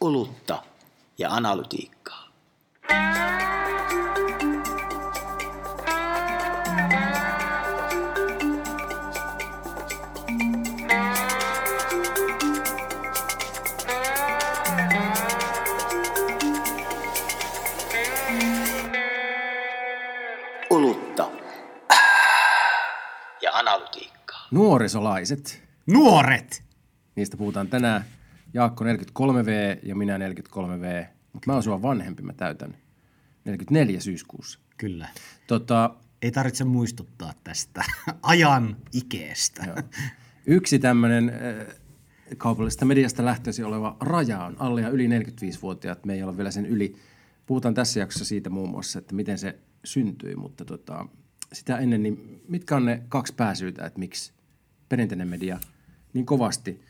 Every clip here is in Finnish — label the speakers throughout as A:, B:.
A: olutta ja analytiikkaa. Olutta ja analytiikkaa.
B: Nuorisolaiset.
C: Nuoret!
B: Niistä puhutaan tänään. Jaakko 43V ja minä 43V. Mutta mä oon sua vanhempi, mä täytän 44 syyskuussa.
C: Kyllä.
B: Tota,
C: Ei tarvitse muistuttaa tästä ajan ikeestä.
B: joo. Yksi tämmöinen äh, kaupallisesta mediasta lähtöisin oleva raja on alle ja yli 45-vuotiaat. Me ei olla vielä sen yli. Puhutaan tässä jaksossa siitä muun muassa, että miten se syntyi, mutta tota, sitä ennen, niin mitkä on ne kaksi pääsyytä, että miksi perinteinen media niin kovasti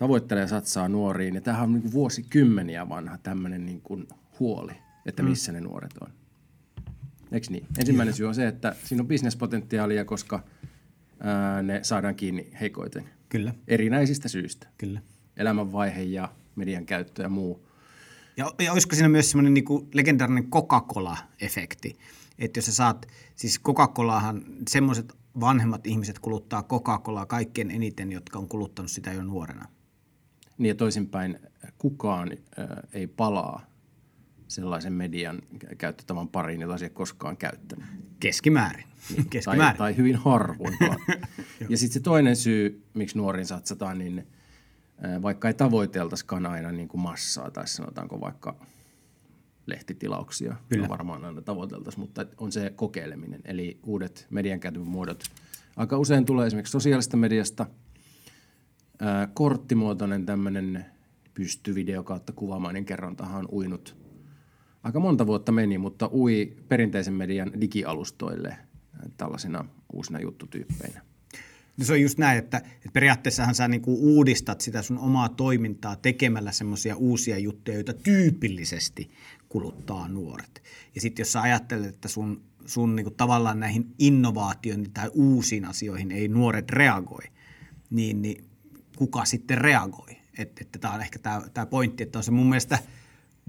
B: tavoittelee satsaa nuoriin. Ja tämähän on niin kuin vuosikymmeniä vanha tämmöinen niin kuin huoli, että missä mm. ne nuoret on. Eikö niin? Ensimmäinen syy on se, että siinä on bisnespotentiaalia, koska ää, ne saadaan kiinni heikoiten
C: Kyllä,
B: erinäisistä syistä.
C: kyllä.
B: Elämänvaihe ja median käyttö ja muu.
C: Ja, ja olisiko siinä myös semmoinen niinku legendaarinen Coca-Cola-efekti? Että jos sä saat, siis Coca-Colahan, semmoiset vanhemmat ihmiset kuluttaa Coca-Colaa kaikkein eniten, jotka on kuluttanut sitä jo nuorena.
B: Niin ja toisinpäin kukaan ää, ei palaa sellaisen median kä- käyttötavan pariin, jota se koskaan käyttänyt.
C: Keskimäärin.
B: tai,
C: Keskimäärin.
B: tai hyvin harvoin. ja sitten se toinen syy, miksi nuoriin satsataan, niin vaikka ei tavoiteltaisikaan aina niin kuin massaa tai sanotaanko vaikka lehtitilauksia,
C: Kyllä.
B: no varmaan aina tavoiteltaisiin, mutta on se kokeileminen, eli uudet median muodot. Aika usein tulee esimerkiksi sosiaalista mediasta ää, korttimuotoinen tämmöinen pystyvideo kautta kuvaamainen kerrontahan on uinut aika monta vuotta meni, mutta ui perinteisen median digialustoille ää, tällaisina uusina juttutyyppeinä.
C: No se on just näin, että, että periaatteessahan sä niinku uudistat sitä sun omaa toimintaa tekemällä semmoisia uusia juttuja, joita tyypillisesti kuluttaa nuoret. Ja sitten jos sä ajattelet, että sun, sun niinku tavallaan näihin innovaatioihin tai uusiin asioihin ei nuoret reagoi, niin, niin kuka sitten reagoi? Että et, tämä on ehkä tämä pointti, että on se mun mielestä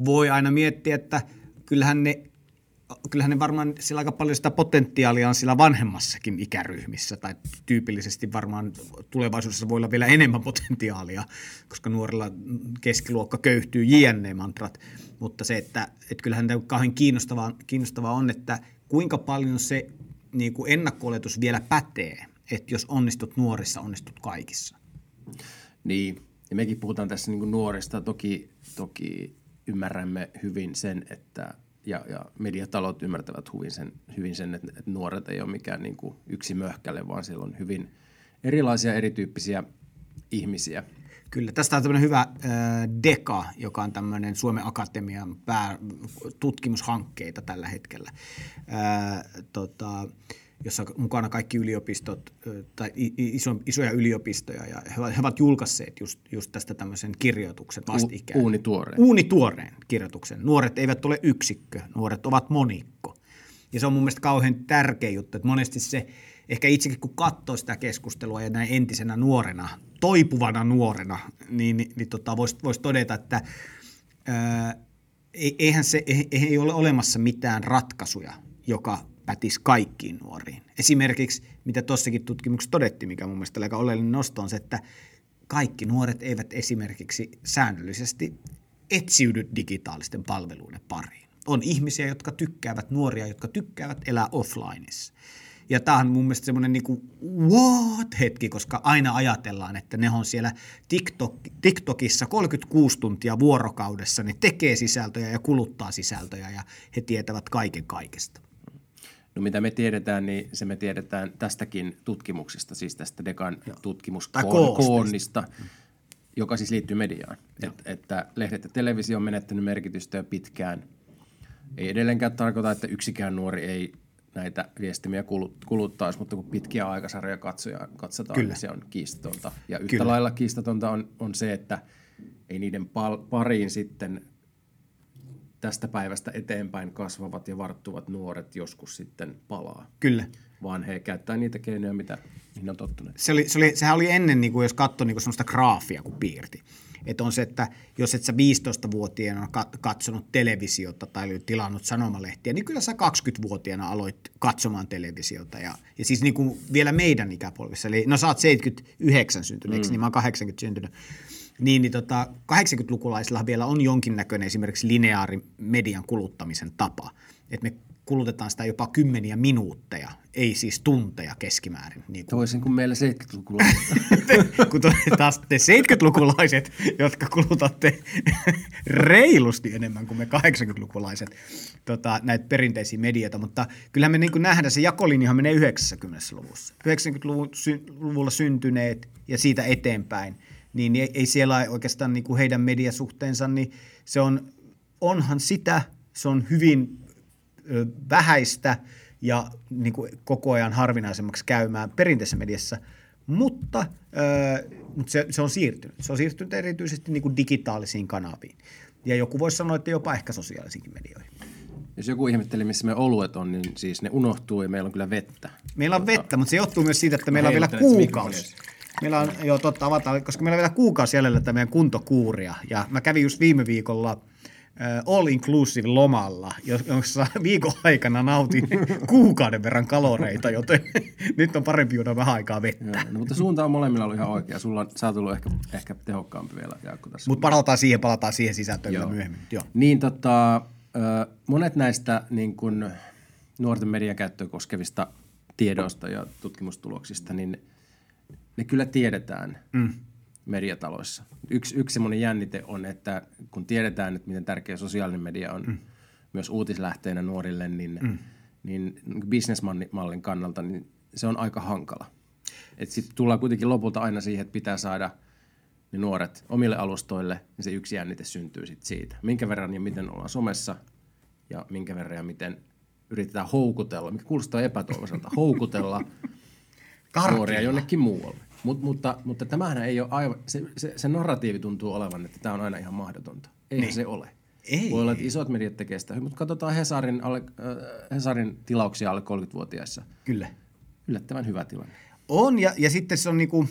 C: voi aina miettiä, että kyllähän ne kyllähän ne varmaan sillä aika paljon sitä potentiaalia on sillä vanhemmassakin ikäryhmissä, tai tyypillisesti varmaan tulevaisuudessa voi olla vielä enemmän potentiaalia, koska nuorilla keskiluokka köyhtyy JNE-mantrat, mutta se, että, että kyllähän tämä kauhean kiinnostavaa, kiinnostavaa on, että kuinka paljon se niin kuin ennakko vielä pätee, että jos onnistut nuorissa, onnistut kaikissa.
B: Niin, ja mekin puhutaan tässä niin kuin nuorista. Toki, toki ymmärrämme hyvin sen, että ja, ja mediatalot ymmärtävät hyvin sen, hyvin sen että, että nuoret ei ole mikään niin kuin yksi möhkäle, vaan siellä on hyvin erilaisia erityyppisiä ihmisiä.
C: Kyllä, tästä on tämmöinen hyvä äh, DEKA, joka on tämmöinen Suomen Akatemian pää, tutkimushankkeita tällä hetkellä, äh, tota, jossa on mukana kaikki yliopistot tai iso, isoja yliopistoja, ja he, ovat- julkaisseet just, just tästä tämmöisen kirjoituksen vastikään.
B: uunituoreen.
C: Uunituoreen kirjoituksen. Nuoret eivät ole yksikkö, nuoret ovat monikko. Ja se on mun mielestä kauhean tärkeä juttu, että monesti se, ehkä itsekin kun katsoo sitä keskustelua ja näin entisenä nuorena, toipuvana nuorena, niin, niin, niin tota, voisi vois todeta, että ää, ei- eihän se, ei, ei ole olemassa mitään ratkaisuja, joka pätisi kaikkiin nuoriin. Esimerkiksi, mitä tuossakin tutkimuksessa todettiin, mikä mun mielestä oli aika oleellinen nosto, on se, että kaikki nuoret eivät esimerkiksi säännöllisesti etsiydy digitaalisten palveluiden pariin. On ihmisiä, jotka tykkäävät, nuoria, jotka tykkäävät elää offlineissa. Ja tämä on mun mielestä semmoinen niinku what-hetki, koska aina ajatellaan, että ne on siellä TikTok, TikTokissa 36 tuntia vuorokaudessa, ne tekee sisältöjä ja kuluttaa sisältöjä ja he tietävät kaiken kaikesta.
B: No mitä me tiedetään, niin se me tiedetään tästäkin tutkimuksesta, siis tästä Dekan tutkimuskoonnista, joka siis liittyy mediaan. Et, että lehdet ja televisio on menettänyt merkitystä jo pitkään. Ei edelleenkään tarkoita, että yksikään nuori ei näitä viestimiä kulut- kuluttaisi, mutta kun pitkiä aikasarjoja katsoja, katsotaan,
C: Kyllä.
B: niin se on kiistatonta. Ja yhtä
C: Kyllä.
B: lailla kiistatonta on, on se, että ei niiden pal- pariin sitten tästä päivästä eteenpäin kasvavat ja varttuvat nuoret joskus sitten palaa.
C: Kyllä.
B: Vaan he käyttää niitä keinoja, mitä mihin on tottuneet.
C: Se oli, se oli, sehän oli ennen, niin kuin jos katsoi niin kuin sellaista graafia, kun piirti. Että on se, että jos et sä 15-vuotiaana katsonut televisiota tai tilannut sanomalehtiä, niin kyllä sä 20-vuotiaana aloit katsomaan televisiota. Ja, ja siis niin kuin vielä meidän ikäpolvissa, eli no sä oot 79 syntynyt, mm. niin mä oon 80 syntynyt. Niin, niin tota, 80-lukulaisilla vielä on jonkinnäköinen esimerkiksi lineaarimedian kuluttamisen tapa. Että me kulutetaan sitä jopa kymmeniä minuutteja, ei siis tunteja keskimäärin. Niin
B: kuin. Toisin kuin meillä 70-lukulaiset.
C: kun taas te 70-lukulaiset, jotka kulutatte reilusti enemmän kuin me 80-lukulaiset tota, näitä perinteisiä medioita, mutta kyllähän me niin kuin nähdään, se jakolinjahan menee 90-luvussa. 90-luvulla syntyneet ja siitä eteenpäin, niin ei siellä oikeastaan niin kuin heidän mediasuhteensa, niin se on, onhan sitä, se on hyvin vähäistä ja niin kuin koko ajan harvinaisemmaksi käymään perinteisessä mediassa, mutta, äh, mutta se, se on siirtynyt. Se on siirtynyt erityisesti niin kuin digitaalisiin kanaviin. Ja joku voisi sanoa, että jopa ehkä sosiaalisiinkin medioihin.
B: Jos joku ihmetteli, missä me oluet on, niin siis ne unohtuu ja meillä on kyllä vettä.
C: Meillä on vettä, mutta se johtuu myös siitä, että meillä on vielä kuukausi. Meillä on, joo totta, avataan, koska meillä on vielä kuukausi jäljellä tätä meidän kuntokuuria. Ja mä kävin just viime viikolla – all inclusive lomalla, jossa viikon aikana nautin kuukauden verran kaloreita, joten nyt on parempi juoda vähän aikaa vettä. Joo,
B: no, mutta suunta on molemmilla ollut ihan oikea. Sulla on, sä oot ollut ehkä, ehkä tehokkaampi vielä, Jaakko, tässä.
C: Mutta palataan siihen, palataan siihen sisältöön Joo. myöhemmin. Joo.
B: Niin tota, monet näistä niin kun, nuorten median käyttöä koskevista tiedoista ja tutkimustuloksista, niin ne kyllä tiedetään. Mm mediataloissa. Yksi, yksi semmoinen jännite on, että kun tiedetään, että miten tärkeä sosiaalinen media on mm. myös uutislähteenä nuorille, niin, mm. niin bisnesmallin kannalta niin se on aika hankala. Sitten tullaan kuitenkin lopulta aina siihen, että pitää saada ne nuoret omille alustoille, niin se yksi jännite syntyy sit siitä. Minkä verran ja miten ollaan somessa ja minkä verran ja miten yritetään houkutella, mikä kuulostaa epätoivoiselta, houkutella nuoria jonnekin muualle. Mut, mutta, mutta tämähän ei ole aivan, se, se, se narratiivi tuntuu olevan, että tämä on aina ihan mahdotonta. Ei niin. se ole. Ei. Voi olla, että isot mediat tekee sitä, mutta katsotaan Hesarin, alle, äh, Hesarin tilauksia alle 30-vuotiaissa.
C: Kyllä.
B: Yllättävän hyvä tilanne.
C: On, ja, ja sitten se on, niinku,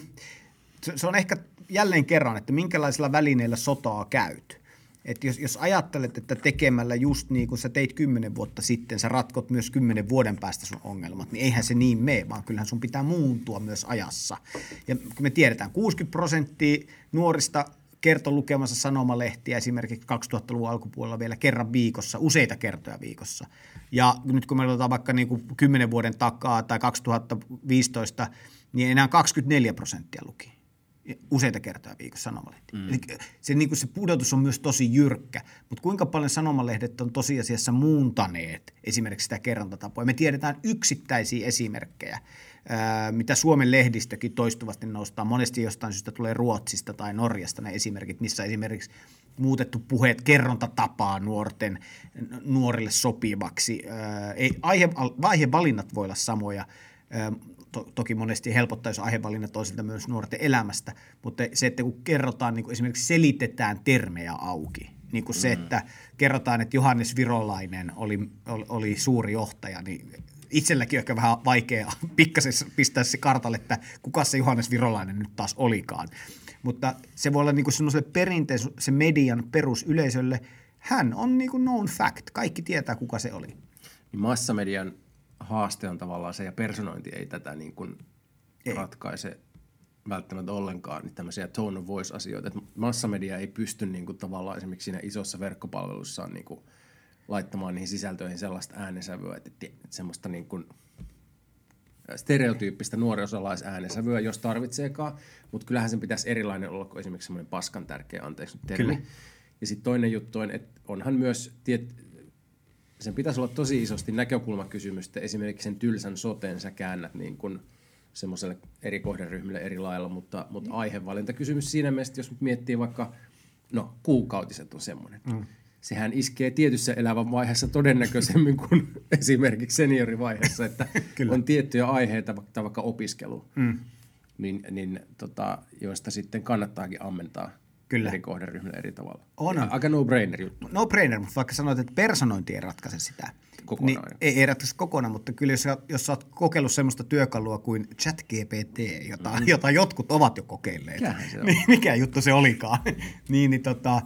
C: se, se on ehkä jälleen kerran, että minkälaisilla välineillä sotaa käyt. Että jos, jos ajattelet, että tekemällä just niin kuin sä teit kymmenen vuotta sitten, sä ratkot myös kymmenen vuoden päästä sun ongelmat, niin eihän se niin mene, vaan kyllähän sun pitää muuntua myös ajassa. Ja kun me tiedetään, 60 prosenttia nuorista kertoi lukemassa sanomalehtiä esimerkiksi 2000-luvun alkupuolella vielä kerran viikossa, useita kertoja viikossa. Ja nyt kun me otetaan vaikka niin kuin 10 vuoden takaa tai 2015, niin enää 24 prosenttia luki useita kertoja viikossa sanomalehti. Mm. Eli se, niin kuin se pudotus on myös tosi jyrkkä, mutta kuinka paljon sanomalehdet on tosiasiassa muuntaneet esimerkiksi sitä kerrontatapaa. Me tiedetään yksittäisiä esimerkkejä, mitä Suomen lehdistökin toistuvasti nostaa. Monesti jostain syystä tulee Ruotsista tai Norjasta ne esimerkit, missä esimerkiksi muutettu puheet kerrontatapaa nuorten, nuorille sopivaksi. Ei, aihe, aihevalinnat voi olla samoja, to, toki monesti helpottaa, jos aihevalinnat on siltä myös nuorten elämästä, mutta se, että kun kerrotaan, niin kuin esimerkiksi selitetään termejä auki, niin kuin mm. se, että kerrotaan, että Johannes Virolainen oli, oli, oli suuri johtaja, niin itselläkin on ehkä vähän vaikea pikkasen pistää se kartalle, että kuka se Johannes Virolainen nyt taas olikaan. Mutta se voi olla niin semmoiselle perinteen, se median perusyleisölle, hän on niin kuin known fact. Kaikki tietää, kuka se oli.
B: Niin massamedian haaste on tavallaan se, ja personointi ei tätä niin kuin ei. ratkaise välttämättä ollenkaan niin tämmöisiä tone of voice-asioita. Että massamedia ei pysty niin kuin, tavallaan esimerkiksi siinä isossa verkkopalvelussaan niin kuin, laittamaan niihin sisältöihin sellaista äänensävyä, että, että semmoista niin kuin, stereotyyppistä nuoriosalaisäänesävyä, jos tarvitseekaan, mutta kyllähän sen pitäisi erilainen olla kuin esimerkiksi semmoinen paskan tärkeä, anteeksi nyt termi. Kyllä. Ja sitten toinen juttu on, että onhan myös tiet, sen pitäisi olla tosi isosti näkökulmakysymystä. Esimerkiksi sen tylsän soteen sä käännät niin kuin semmoiselle eri kohderyhmille eri lailla, mutta, mutta aihevalintakysymys siinä mielessä, jos miettii vaikka, no kuukautiset on semmoinen. Mm. Sehän iskee tietyssä elävän vaiheessa todennäköisemmin kuin esimerkiksi seniorivaiheessa, että on tiettyjä aiheita, vaikka, vaikka opiskelu, mm. niin, niin tota, joista sitten kannattaakin ammentaa
C: Kyllä.
B: eri kohderyhmille eri tavalla.
C: On, on.
B: Aika no-brainer juttu.
C: No brainer, mutta vaikka sanoit, että personointi ei ratkaise sitä.
B: Kokonaan.
C: Niin, ei, ei ratkaise kokonaan, mutta kyllä jos, jos sä oot kokeillut semmoista työkalua kuin ChatGPT, jota, mm. jota jotkut ovat jo kokeilleet, niin mikä juttu se olikaan, niin, niin tota,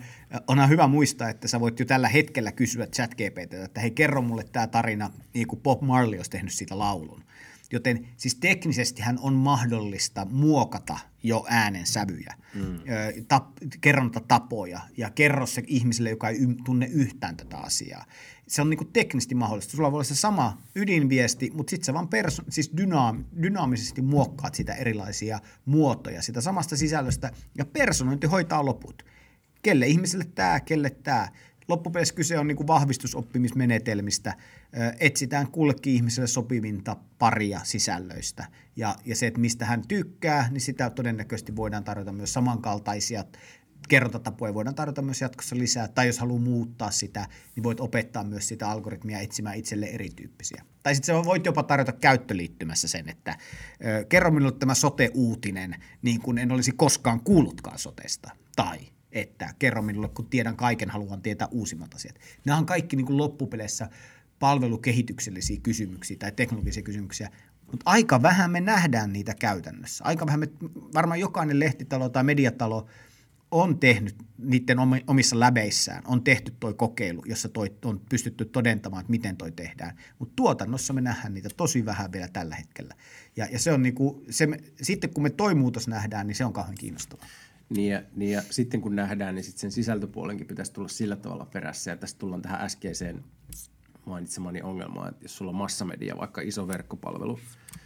C: onhan hyvä muistaa, että sä voit jo tällä hetkellä kysyä ChatGPT, että hei kerro mulle tämä tarina, niin kuin Bob Marley olisi tehnyt siitä laulun. Joten siis teknisesti hän on mahdollista muokata jo äänen sävyjä, mm. tap, kerrontatapoja ja kerro se ihmiselle, joka ei y- tunne yhtään tätä asiaa. Se on niinku teknisesti mahdollista. Sulla voi olla se sama ydinviesti, mutta sitten sä vaan perso- siis dynaam- dynaamisesti muokkaat sitä erilaisia muotoja sitä samasta sisällöstä ja personointi hoitaa loput. Kelle ihmiselle tämä, kelle tämä. Loppupeleissä kyse on niin vahvistusoppimismenetelmistä. Ö, Etsitään kullekin ihmiselle sopivinta paria sisällöistä. Ja, ja se, että mistä hän tykkää, niin sitä todennäköisesti voidaan tarjota myös samankaltaisia kerrontatapoja voidaan tarjota myös jatkossa lisää, tai jos haluaa muuttaa sitä, niin voit opettaa myös sitä algoritmia etsimään itselle erityyppisiä. Tai sitten voit jopa tarjota käyttöliittymässä sen, että ö, kerro minulle tämä sote-uutinen, niin kuin en olisi koskaan kuullutkaan sotesta, tai että kerro minulle, kun tiedän kaiken, haluan tietää uusimmat asiat. Nämä on kaikki niin kuin loppupeleissä palvelukehityksellisiä kysymyksiä tai teknologisia kysymyksiä, mutta aika vähän me nähdään niitä käytännössä. Aika vähän me, varmaan jokainen lehtitalo tai mediatalo on tehnyt niiden omi- omissa läbeissään, on tehty toi kokeilu, jossa toi on pystytty todentamaan, että miten toi tehdään. Mutta tuotannossa me nähdään niitä tosi vähän vielä tällä hetkellä. Ja, ja se on niinku, se sitten kun me toi muutos nähdään, niin se on kauhean kiinnostavaa.
B: Niin ja, niin ja sitten kun nähdään, niin sitten sen sisältöpuolenkin pitäisi tulla sillä tavalla perässä. Ja tästä tullaan tähän äskeiseen mainitsemani ongelmaan, että jos sulla on massamedia, vaikka iso verkkopalvelu,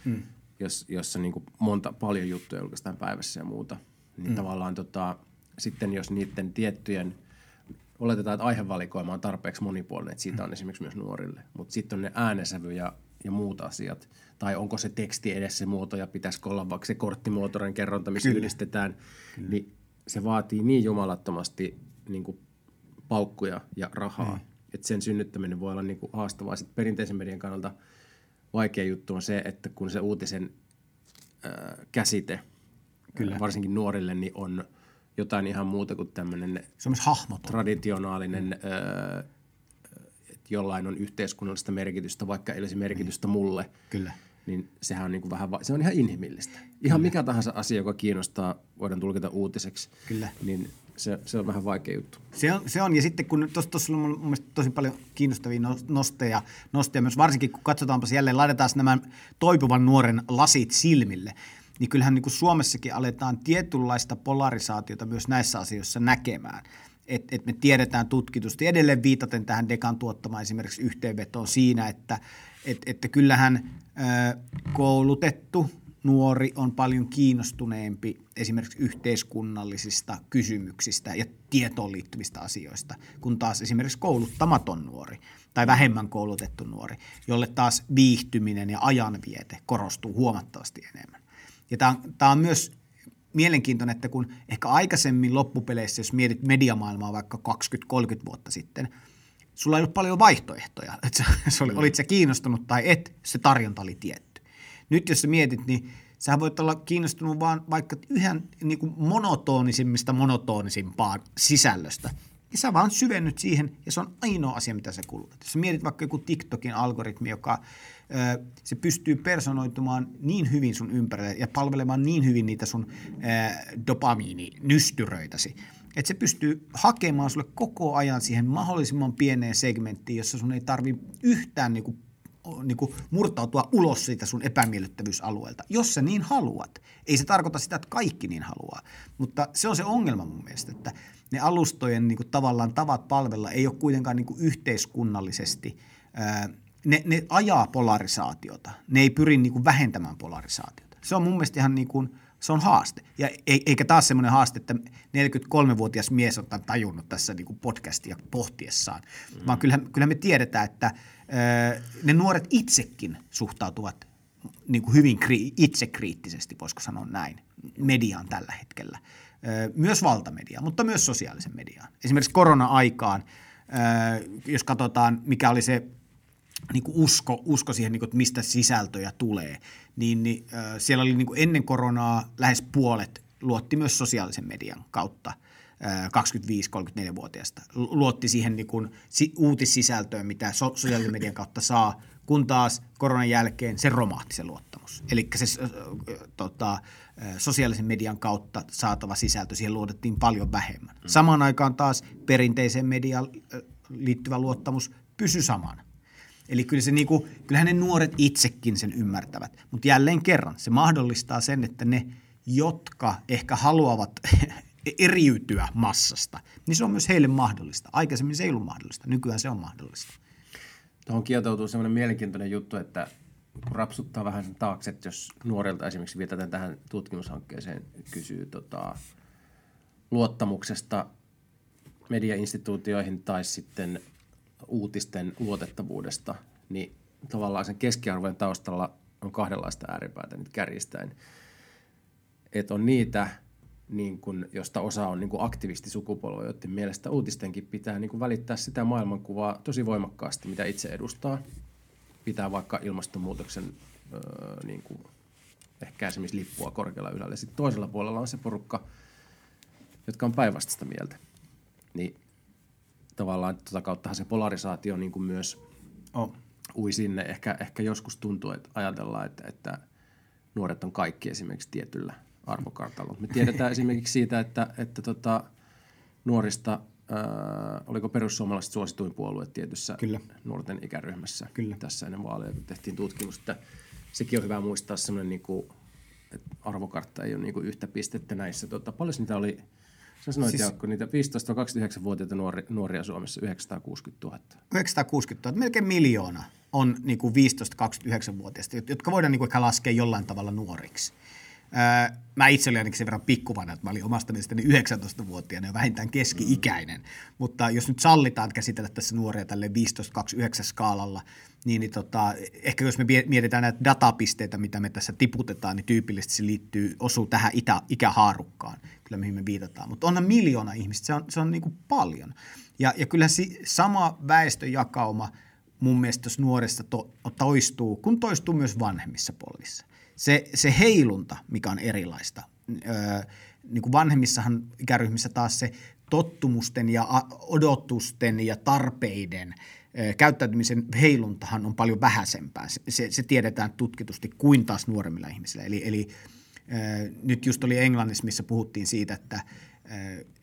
B: mm. jos, jossa niin monta, paljon juttuja julkaistaan päivässä ja muuta, niin mm. tavallaan tota, sitten jos niiden tiettyjen, oletetaan, että aihevalikoima on tarpeeksi monipuolinen, että siitä on esimerkiksi myös nuorille, mutta sitten on ne äänesävy ja, ja muut asiat, tai onko se teksti edes se muoto ja pitäisikö olla vaikka se korttimuotoinen kerronta, missä
C: Kyllä.
B: ylistetään, Kyllä. niin se vaatii niin jumalattomasti niin kuin paukkuja ja rahaa, mm. että sen synnyttäminen voi olla niin kuin haastavaa. Sitten perinteisen median kannalta vaikea juttu on se, että kun se uutisen äh, käsite, Kyllä. varsinkin nuorille, niin on jotain ihan muuta kuin tämmöinen traditionaalinen, mm. että jollain on yhteiskunnallista merkitystä, vaikka ei olisi merkitystä mulle,
C: Kyllä.
B: niin sehän on niin kuin vähän, va- se on ihan inhimillistä. Ihan mikä tahansa asia, joka kiinnostaa, voidaan tulkita uutiseksi,
C: Kyllä.
B: niin se, se on vähän vaikea juttu.
C: Se on, se on, ja sitten kun tuossa on mun mielestä tosi paljon kiinnostavia nos- nosteja, nosteja myös, varsinkin kun katsotaanpa jälleen, laitetaan nämä toipuvan nuoren lasit silmille, niin kyllähän niin kuin Suomessakin aletaan tietynlaista polarisaatiota myös näissä asioissa näkemään. Että et me tiedetään tutkitusti, edelleen viitaten tähän Dekan tuottamaan esimerkiksi yhteenvetoon siinä, että et, että kyllähän ö, koulutettu nuori on paljon kiinnostuneempi esimerkiksi yhteiskunnallisista kysymyksistä ja tietoon liittyvistä asioista, kun taas esimerkiksi kouluttamaton nuori tai vähemmän koulutettu nuori, jolle taas viihtyminen ja ajanviete korostuu huomattavasti enemmän. Ja tämä on, tämä on myös mielenkiintoinen, että kun ehkä aikaisemmin loppupeleissä, jos mietit mediamaailmaa vaikka 20-30 vuotta sitten, sulla ei ollut paljon vaihtoehtoja, että sä, sä oli, olit sä kiinnostunut tai et, se tarjonta oli tietty. Nyt jos sä mietit, niin sä voit olla kiinnostunut vaan vaikka yhden niin kuin monotonisimmista monotonisimpaan sisällöstä. Ja sä vaan syvennyt siihen, ja se on ainoa asia, mitä sä kulutat. Jos mietit vaikka joku TikTokin algoritmi, joka ö, se pystyy personoitumaan niin hyvin sun ympärille ja palvelemaan niin hyvin niitä sun dopamiininystyröitäsi, että se pystyy hakemaan sulle koko ajan siihen mahdollisimman pieneen segmenttiin, jossa sun ei tarvi yhtään niin kuin niin kuin murtautua ulos siitä sun epämiellyttävyysalueelta, jos sä niin haluat. Ei se tarkoita sitä, että kaikki niin haluaa, mutta se on se ongelma mun mielestä, että ne alustojen niin kuin tavallaan tavat palvella ei ole kuitenkaan niin kuin yhteiskunnallisesti, ne, ne ajaa polarisaatiota, ne ei pyri niin kuin vähentämään polarisaatiota. Se on mun mielestä ihan niin kuin, se on haaste. Ja ei- eikä taas semmoinen haaste, että 43-vuotias mies on tajunnut tässä niin kuin podcastia pohtiessaan, mm. vaan kyllähän, kyllähän me tiedetään, että ne nuoret itsekin suhtautuvat niin kuin hyvin kri- itsekriittisesti, voisiko sanoa näin, mediaan tällä hetkellä. Ö, Myös valtamedia, mutta myös sosiaalisen mediaan. Esimerkiksi korona-aikaan, ö, jos katsotaan, mikä oli se niin kuin usko, usko siihen, niin kuin, että mistä sisältöjä tulee, niin, niin äh, siellä oli niin kuin ennen koronaa lähes puolet luotti myös sosiaalisen median kautta 25-34-vuotiaista. Luotti siihen niin kuin uutissisältöön, mitä so- sosiaalisen median kautta saa, kun taas koronan jälkeen se romahti se luottamus. Eli se äh, tota, sosiaalisen median kautta saatava sisältö, siihen luotettiin paljon vähemmän. Mm. Samaan aikaan taas perinteiseen mediaan liittyvä luottamus pysyi samana. Eli kyllä se niinku, kyllähän ne nuoret itsekin sen ymmärtävät. Mutta jälleen kerran se mahdollistaa sen, että ne, jotka ehkä haluavat eriytyä massasta, niin se on myös heille mahdollista. Aikaisemmin se ei ollut mahdollista, nykyään se on mahdollista.
B: Tuohon kietoutuu sellainen mielenkiintoinen juttu, että kun rapsuttaa vähän sen taakse, että jos nuorilta esimerkiksi vietetään tähän tutkimushankkeeseen, kysyy tota, luottamuksesta mediainstituutioihin tai sitten uutisten luotettavuudesta, niin tavallaan sen keskiarvojen taustalla on kahdenlaista ääripäätä nyt kärjistäen. Että on niitä, niin kun, josta osa on niin aktivisti sukupolvi, joiden mielestä uutistenkin pitää niin välittää sitä maailmankuvaa tosi voimakkaasti, mitä itse edustaa. Pitää vaikka ilmastonmuutoksen öö, niin kuin ehkäisemislippua korkealla ylällä. Sitten toisella puolella on se porukka, jotka on päinvastaista mieltä. Niin tavallaan tuota kauttahan se polarisaatio niin kuin myös oh. ui sinne. Ehkä, ehkä joskus tuntuu, että ajatellaan, että, että nuoret on kaikki esimerkiksi tietyllä arvokartalla. Me tiedetään esimerkiksi siitä, että, että tota, nuorista, ää, oliko perussuomalaiset suosituin puolue tietyssä Kyllä. nuorten ikäryhmässä Kyllä. tässä ennen vaaleja, kun tehtiin tutkimus, että sekin on hyvä muistaa semmoinen, niin kuin, että arvokartta ei ole niin kuin yhtä pistettä näissä. Tota, paljon niitä oli – Sä sanoit, siis, Jaakko, niitä 15-29-vuotiaita nuori, nuoria Suomessa 960 000.
C: 960 000, melkein miljoona on niin kuin 15-29-vuotiaista, jotka voidaan niin kuin ehkä laskea jollain tavalla nuoriksi. Mä itse olin ainakin sen verran pikkuvana, että mä olin omasta mielestäni 19-vuotiaana ja vähintään keski-ikäinen. Mm. Mutta jos nyt sallitaan käsitellä tässä nuoria tälle 15-29 skaalalla, niin, niin tota, ehkä jos me mietitään näitä datapisteitä, mitä me tässä tiputetaan, niin tyypillisesti se liittyy, osuu tähän itä, ikähaarukkaan, kyllä mihin me viitataan. Mutta onhan miljoona ihmistä, se on, se on niin kuin paljon. Ja, ja kyllä si, sama väestöjakauma mun mielestä jos nuoresta to, toistuu, kun toistuu myös vanhemmissa polvissa. Se, se heilunta, mikä on erilaista. Öö, niin kuin vanhemmissahan ikäryhmissä taas se tottumusten ja odotusten ja tarpeiden – käyttäytymisen heiluntahan on paljon vähäisempää. Se, se tiedetään tutkitusti kuin taas nuoremmilla ihmisillä. Eli, eli äh, nyt just oli Englannissa, missä puhuttiin siitä, että äh,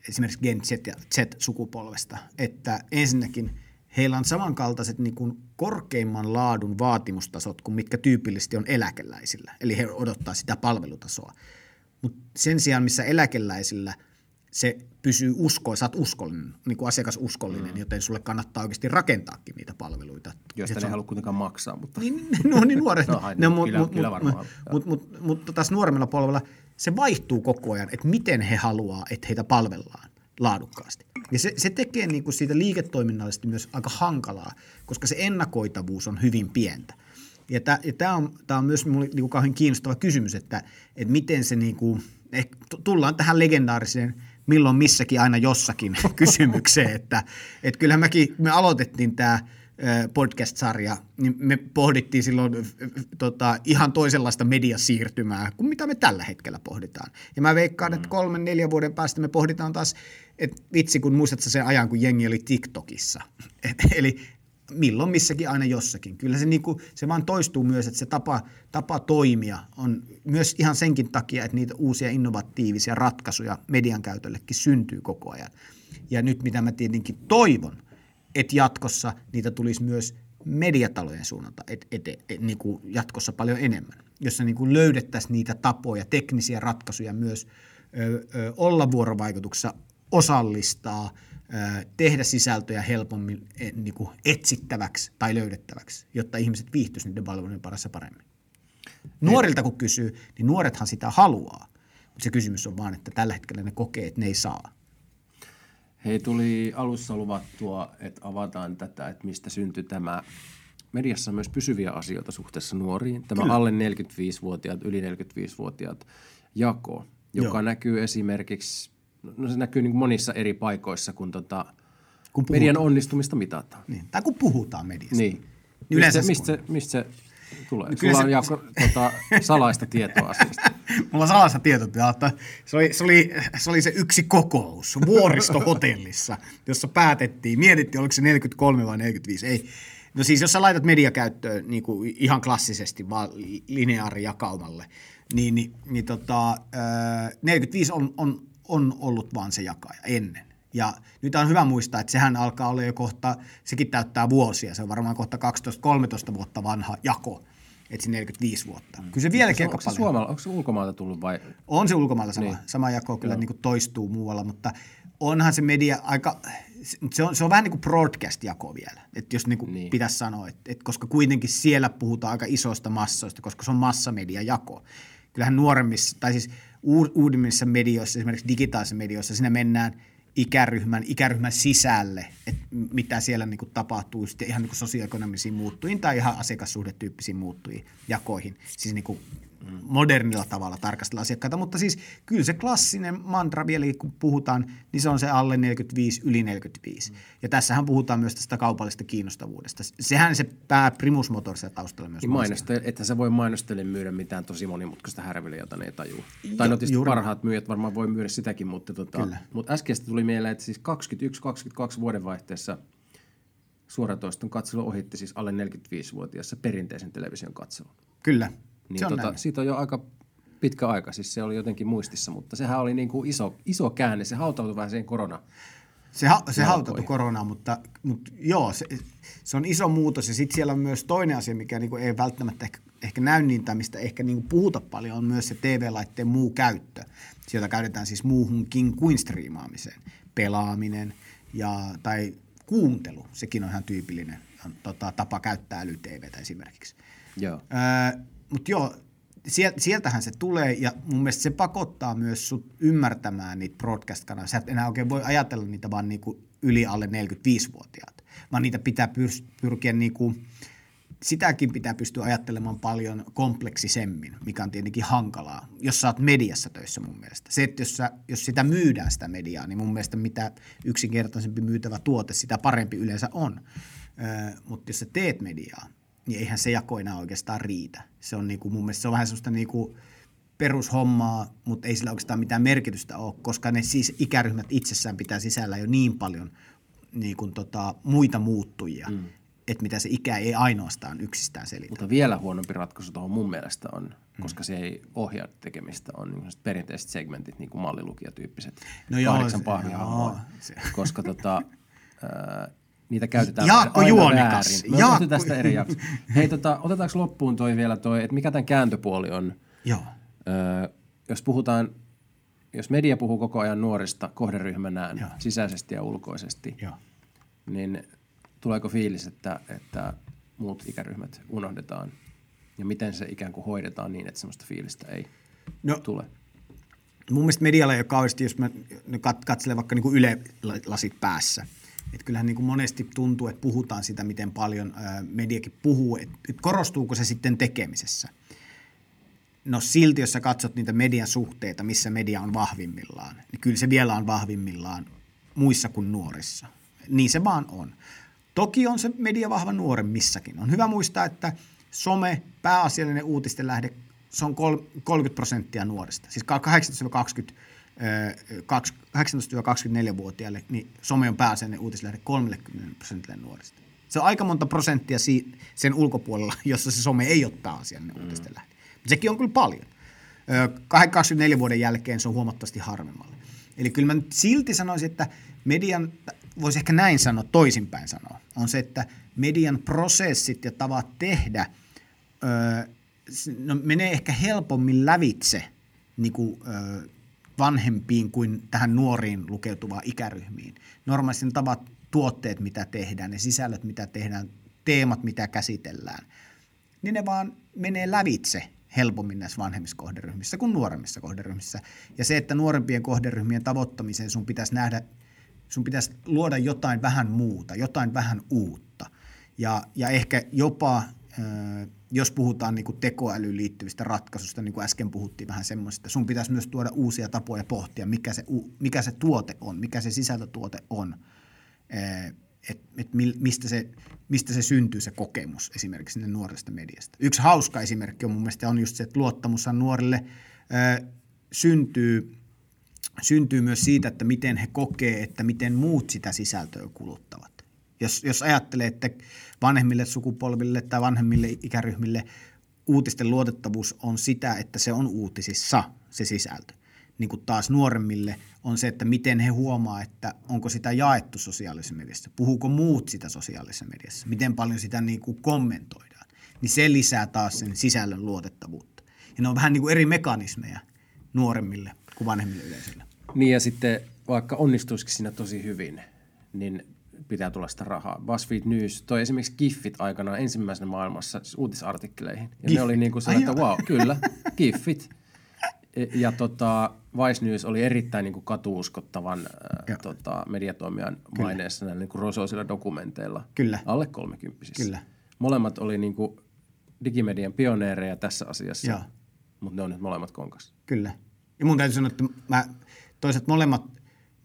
C: esimerkiksi Gen Z ja Z-sukupolvesta, että ensinnäkin heillä on samankaltaiset niin kuin korkeimman laadun vaatimustasot kuin mitkä tyypillisesti on eläkeläisillä. Eli he odottaa sitä palvelutasoa. Mutta sen sijaan, missä eläkeläisillä – se pysyy usko, sä oot uskollinen, niin kuin asiakasuskollinen, mm. joten sulle kannattaa oikeasti rakentaakin niitä palveluita.
B: Joista ne ei halua kuitenkaan maksaa. Mutta...
C: Niin, no niin nuoret. no, no, mut, kyllä, mut, kyllä varmaan. Mutta mut, mut, mut, taas nuoremmilla polvella se vaihtuu koko ajan, että miten he haluaa, että heitä palvellaan laadukkaasti. Ja se, se tekee niin kuin siitä liiketoiminnallisesti myös aika hankalaa, koska se ennakoitavuus on hyvin pientä. Ja tämä on, on myös minulle niin kauhean kiinnostava kysymys, että, että miten se, niin kuin, eh, tullaan tähän legendaariseen – milloin missäkin aina jossakin kysymykseen, että, että kyllähän mekin, me aloitettiin tämä podcast-sarja, niin me pohdittiin silloin tota, ihan toisenlaista mediasiirtymää kuin mitä me tällä hetkellä pohditaan. Ja mä veikkaan, että mm. kolmen, neljän vuoden päästä me pohditaan taas, että vitsi kun muistatko sen ajan, kun jengi oli TikTokissa. Eli milloin missäkin aina jossakin. Kyllä se, niin kuin, se vaan toistuu myös, että se tapa, tapa toimia on myös ihan senkin takia, että niitä uusia innovatiivisia ratkaisuja median käytöllekin syntyy koko ajan. Ja nyt mitä mä tietenkin toivon, että jatkossa niitä tulisi myös mediatalojen suunnalta et, et, et, niin kuin jatkossa paljon enemmän, jossa niin kuin löydettäisiin niitä tapoja, teknisiä ratkaisuja myös ö, ö, olla vuorovaikutuksessa, osallistaa – tehdä sisältöjä helpommin e, niin kuin etsittäväksi tai löydettäväksi, jotta ihmiset viihtyisivät niiden palvelujen parissa paremmin. Nuorilta kun kysyy, niin nuorethan sitä haluaa, mutta se kysymys on vaan, että tällä hetkellä ne kokee, että ne ei saa.
B: Hei, tuli alussa luvattua, että avataan tätä, että mistä syntyi tämä mediassa on myös pysyviä asioita suhteessa nuoriin. Tämä Kyllä. alle 45-vuotiaat, yli 45-vuotiaat jako, joka Joo. näkyy esimerkiksi no se näkyy niin monissa eri paikoissa, kun, tota, kun median onnistumista mitataan.
C: Niin. Tai kun puhutaan mediasta.
B: Niin. niin yleensä mistä, mistä, mistä se Tulee.
C: Kyllä
B: Sulla
C: se-
B: on Jaakko, tota, salaista tietoa asiasta.
C: Mulla on salassa tietoa, että se oli, se, oli, se oli se yksi kokous vuoristohotellissa, jossa päätettiin, mietittiin, oliko se 43 vai 45, ei. No siis jos sä laitat mediakäyttöön niin kuin ihan klassisesti vaan lineaarijakaumalle, niin, niin, niin tota, ää, 45 on, on, on ollut vaan se jakaja ennen. Ja nyt on hyvä muistaa, että sehän alkaa olla jo kohta, sekin täyttää vuosia, se on varmaan kohta 12-13 vuotta vanha jako, että se 45 vuotta. Kyllä se vieläkin aika
B: Onko se,
C: paljon.
B: Suomala, onko se ulkomailta tullut vai?
C: On se ulkomailla sama, niin. Sama jako kyllä niin kuin toistuu muualla, mutta onhan se media aika, se on, se on vähän niin kuin broadcast-jako vielä, että jos niin kuin niin. Pitäisi sanoa, että, että koska kuitenkin siellä puhutaan aika isoista massoista, koska se on massamedia-jako. Kyllähän nuoremmissa, tai siis uu- uudimmissa medioissa, esimerkiksi digitaalisissa medioissa, siinä mennään ikäryhmän, ikäryhmän sisälle, että mitä siellä niin kuin tapahtuu sitten ihan niin kuin sosioekonomisiin muuttujiin tai ihan asiakassuhdetyyppisiin muuttujiin, jakoihin. Siis niin kuin modernilla tavalla tarkastella asiakkaita, mutta siis kyllä se klassinen mantra vielä, kun puhutaan, niin se on se alle 45, yli 45. Mm. Ja tässähän puhutaan myös tästä kaupallisesta kiinnostavuudesta. Sehän se pää primus motor siellä taustalla myös.
B: Niin että se voi mainostelle myydä mitään tosi monimutkaista härveliä, jota ne ei tajua.
C: Jo-
B: tai no tietysti parhaat myyjät varmaan voi myydä sitäkin, mutta, tota,
C: Kyllä.
B: mutta äskeistä tuli mieleen, että siis 21-22 vuodenvaihteessa suoratoiston katselu ohitti siis alle 45-vuotiaassa perinteisen television katselun.
C: Kyllä,
B: Niin
C: se on
B: tota,
C: näin.
B: siitä on jo aika pitkä aika, siis se oli jotenkin muistissa, mutta sehän oli niin kuin iso, iso käänne, se hautautui vähän siihen korona.
C: Se, ha- se hautautui koronaan, mutta, mutta joo, se, se on iso muutos. Ja sitten siellä on myös toinen asia, mikä niinku ei välttämättä ehkä, ehkä näy niin, tai mistä ehkä niinku puhuta paljon, on myös se TV-laitteen muu käyttö, jota käytetään siis muuhunkin kuin striimaamiseen. Pelaaminen ja, tai kuuntelu, sekin on ihan tyypillinen on, tota, tapa käyttää äly-TVtä esimerkiksi.
B: Joo.
C: Öö, Mutta joo, siel- sieltähän se tulee ja mun mielestä se pakottaa myös sut ymmärtämään niitä broadcast-kanavia. Sä et enää oikein voi ajatella niitä vaan niinku yli alle 45-vuotiaat, vaan niitä pitää pyr- pyrkiä niinku, sitäkin pitää pystyä ajattelemaan paljon kompleksisemmin, mikä on tietenkin hankalaa, jos sä oot mediassa töissä mun mielestä. Se, että jos, sä, jos sitä myydään sitä mediaa, niin mun mielestä mitä yksinkertaisempi myytävä tuote, sitä parempi yleensä on. Öö, mutta jos sä teet mediaa, niin eihän se jako enää oikeastaan riitä. Se on niinku, mun mielestä se on vähän sellaista niinku perushommaa, mutta ei sillä oikeastaan mitään merkitystä ole, koska ne siis ikäryhmät itsessään pitää sisällä jo niin paljon niin kuin tota, muita muuttujia, mm. että mitä se ikä ei ainoastaan yksistään selitä.
B: Mutta vielä huonompi ratkaisu tuohon mun mielestä on, koska se ei ohjaa tekemistä, on niin perinteiset segmentit, niin kuin mallilukijatyyppiset,
C: No joo,
B: kahdeksan
C: se-
B: pahvihahmoa,
C: joo, se-
B: koska tota, niitä käytetään
C: Jaakko
B: aina
C: Juonikas,
B: väärin. Me
C: Jaakko-
B: tästä eri jakso. Hei, tota, otetaanko loppuun toi vielä toi, että mikä tämän kääntöpuoli on?
C: Joo.
B: Öö, jos puhutaan, jos media puhuu koko ajan nuorista kohderyhmänään
C: Joo.
B: sisäisesti ja ulkoisesti,
C: Joo.
B: niin tuleeko fiilis, että, että muut ikäryhmät unohdetaan? Ja miten se ikään kuin hoidetaan niin, että sellaista fiilistä ei
C: No,
B: tule?
C: mun mielestä medialla ei ole kauheasti, jos mä kat- katselen vaikka niin kuin Yle-lasit päässä. Et kyllähän niin kuin monesti tuntuu, että puhutaan sitä, miten paljon mediakin puhuu, että et korostuuko se sitten tekemisessä. No silti, jos sä katsot niitä median suhteita, missä media on vahvimmillaan, niin kyllä se vielä on vahvimmillaan muissa kuin nuorissa. Niin se vaan on. Toki on se media vahva nuoremmissakin. On hyvä muistaa, että some, pääasiallinen uutisten lähde, se on kol- 30 prosenttia nuorista. Siis 18-20 ö, kaks- 18-24-vuotiaille, niin some on pääasiallinen uutislähde 30 prosentille nuorista. Se on aika monta prosenttia sen ulkopuolella, jossa se some ei ole pääasiallinen uutisten lähde. Mutta sekin on kyllä paljon. Ö, 24 vuoden jälkeen se on huomattavasti harvemmalle. Eli kyllä mä nyt silti sanoisin, että median, voisi ehkä näin sanoa, toisinpäin sanoa, on se, että median prosessit ja tavat tehdä no, menee ehkä helpommin lävitse niin kuin, vanhempiin kuin tähän nuoriin lukeutuvaan ikäryhmiin. Normaalisti ne tavat, tuotteet, mitä tehdään, ne sisällöt, mitä tehdään, teemat, mitä käsitellään, niin ne vaan menee lävitse helpommin näissä vanhemmissa kohderyhmissä kuin nuoremmissa kohderyhmissä. Ja se, että nuorempien kohderyhmien tavoittamiseen sun pitäisi nähdä, sun pitäisi luoda jotain vähän muuta, jotain vähän uutta. Ja, ja ehkä jopa, ö, jos puhutaan niin kuin tekoälyyn liittyvistä ratkaisusta, niin kuin äsken puhuttiin vähän semmoisesta, sun pitäisi myös tuoda uusia tapoja pohtia, mikä se, mikä se tuote on, mikä se sisältötuote on. Et että mistä se, mistä se syntyy se kokemus esimerkiksi sinne nuoresta mediasta. Yksi hauska esimerkki on mun mielestä on just se, että luottamushan nuorille syntyy, syntyy myös siitä, että miten he kokee, että miten muut sitä sisältöä kuluttavat. Jos, jos ajattelee, että vanhemmille sukupolville tai vanhemmille ikäryhmille uutisten luotettavuus on sitä, että se on uutisissa se sisältö – niin kuin taas nuoremmille on se, että miten he huomaa, että onko sitä jaettu sosiaalisessa mediassa, puhuuko muut sitä sosiaalisessa mediassa, miten paljon sitä niin kuin kommentoidaan, niin se lisää taas sen sisällön luotettavuutta. Ja ne on vähän niin kuin eri mekanismeja nuoremmille kuin vanhemmille yleisölle.
B: Niin ja sitten vaikka onnistuisikin siinä tosi hyvin, niin pitää tulla sitä rahaa. BuzzFeed News toi esimerkiksi Giffit aikanaan ensimmäisenä maailmassa siis uutisartikkeleihin. Ja Giffit. ne oli niin kuin se, että wow, kyllä, Giffit. Ja tota, Vice News oli erittäin niin kuin katuuskottavan äh, tota, mediatoimijan maineessa näillä niin kuin rosoisilla dokumenteilla.
C: Kyllä.
B: Alle kolmekymppisissä.
C: Kyllä.
B: Molemmat oli niin kuin digimedian pioneereja tässä asiassa, mutta ne on nyt molemmat konkas.
C: Kyllä. Ja mun täytyy sanoa, että mä toisaalta molemmat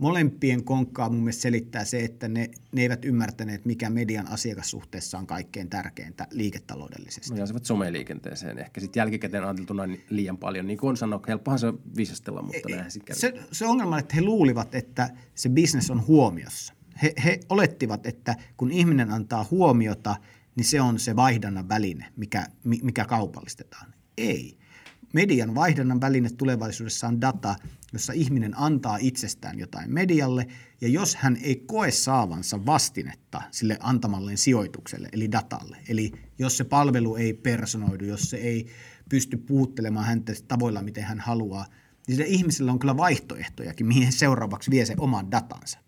C: molempien konkkaa mun mielestä selittää se, että ne, ne eivät ymmärtäneet, mikä median asiakassuhteessa on kaikkein tärkeintä liiketaloudellisesti.
B: No some someliikenteeseen ehkä sitten jälkikäteen ajateltuna liian paljon. Niin kuin on sanonut, helppohan se viisastella, mutta näinhän sitten
C: se, se ongelma, että he luulivat, että se bisnes on huomiossa. He, he olettivat, että kun ihminen antaa huomiota, niin se on se vaihdannan väline, mikä, mikä kaupallistetaan. Ei median vaihdannan väline tulevaisuudessa on data, jossa ihminen antaa itsestään jotain medialle, ja jos hän ei koe saavansa vastinetta sille antamalleen sijoitukselle, eli datalle, eli jos se palvelu ei personoidu, jos se ei pysty puhuttelemaan häntä tavoilla, miten hän haluaa, niin sillä ihmisellä on kyllä vaihtoehtojakin, mihin seuraavaksi vie se oman datansa.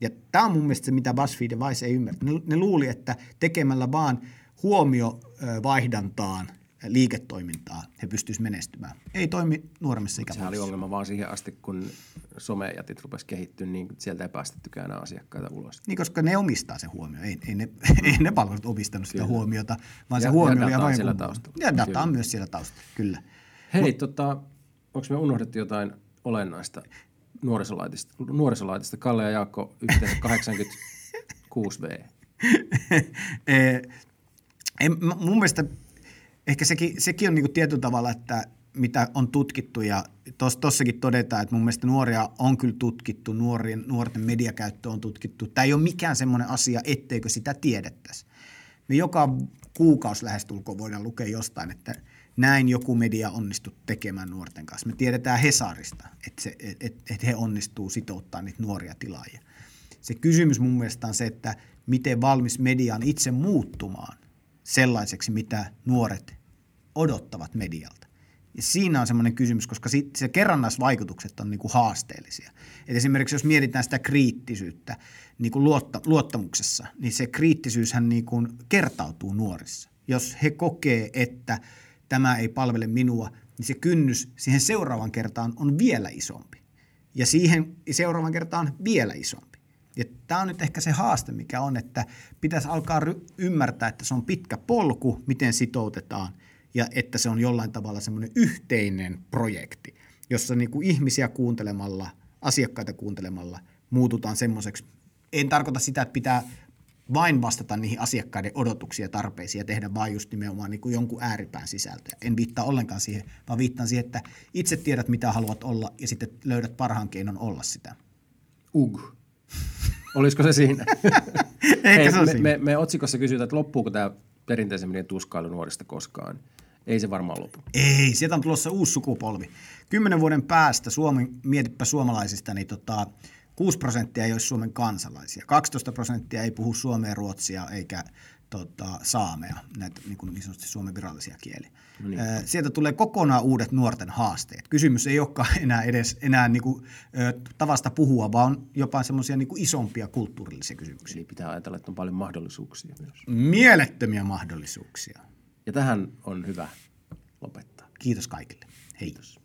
C: Ja tämä on mun mielestä se, mitä BuzzFeed ja Vice ei ymmärrä. Ne, ne luuli, että tekemällä vaan huomiovaihdantaan liiketoimintaa he pystyisivät menestymään. Ei toimi nuoremmissa ikävuosissa.
B: Sehän oli ongelma vaan siihen asti, kun somejätit rupesi kehittyä, niin sieltä ei päästettykään enää asiakkaita ulos.
C: Niin, koska ne omistaa se huomio. Ei, ei, ne, ei ne palvelut omistanut sitä kyllä. huomiota, vaan ja, se huomio ja
B: data on siellä taustalla.
C: Ja data on myös siellä taustalla, kyllä.
B: Hei, Mut, tota, onko me unohdettu jotain olennaista nuorisolaitista? nuorisolaitista? Kalle ja Jaakko yhteensä 86 V.
C: Eh, mun mielestä ehkä sekin, sekin on niin tietyllä tavalla, että mitä on tutkittu ja tuossakin todetaan, että mun mielestä nuoria on kyllä tutkittu, nuorien, nuorten mediakäyttö on tutkittu. Tämä ei ole mikään semmoinen asia, etteikö sitä tiedettäisi. Me joka kuukausi lähestulkoon voidaan lukea jostain, että näin joku media onnistuu tekemään nuorten kanssa. Me tiedetään Hesarista, että, se, että, että he onnistuu sitouttaa niitä nuoria tilaajia. Se kysymys mun mielestä on se, että miten valmis media on itse muuttumaan sellaiseksi, mitä nuoret odottavat medialta. Ja siinä on semmoinen kysymys, koska se kerrannaisvaikutukset on niin kuin haasteellisia. Et esimerkiksi jos mietitään sitä kriittisyyttä niin kuin luotta, luottamuksessa, niin se kriittisyyshän kuin kertautuu nuorissa. Jos he kokee, että tämä ei palvele minua, niin se kynnys siihen seuraavan kertaan on vielä isompi. Ja siihen seuraavan kertaan vielä isompi. Ja tämä on nyt ehkä se haaste, mikä on, että pitäisi alkaa ymmärtää, että se on pitkä polku, miten sitoutetaan – ja että se on jollain tavalla semmoinen yhteinen projekti, jossa niin kuin ihmisiä kuuntelemalla, asiakkaita kuuntelemalla muututaan semmoiseksi. En tarkoita sitä, että pitää vain vastata niihin asiakkaiden odotuksiin ja tarpeisiin ja tehdä vain just nimenomaan niin kuin jonkun ääripään sisältöä. En viittaa ollenkaan siihen, vaan viittaan siihen, että itse tiedät, mitä haluat olla ja sitten löydät parhaan keinon olla sitä.
B: Ug. Olisiko se siinä?
C: Hei, se
B: me,
C: siinä.
B: Me, me otsikossa kysytään, että loppuuko tämä perinteisen tuskailu nuorista koskaan. Ei se varmaan lopu.
C: Ei, sieltä on tulossa uusi sukupolvi. Kymmenen vuoden päästä, Suomi, mietipä suomalaisista, niin tota, 6 prosenttia ei ole Suomen kansalaisia. 12 prosenttia ei puhu suomea, ruotsia eikä tota, saamea, näitä niin, kuin niin sanotusti Suomen virallisia kieliä. No niin. Sieltä tulee kokonaan uudet nuorten haasteet. Kysymys ei olekaan enää edes enää niin kuin, tavasta puhua, vaan jopa semmoisia niin isompia kulttuurillisia kysymyksiä.
B: Eli pitää ajatella, että on paljon mahdollisuuksia myös.
C: Mielettömiä mahdollisuuksia.
B: Ja tähän on hyvä lopettaa.
C: Kiitos kaikille. Hei.
B: Kiitos.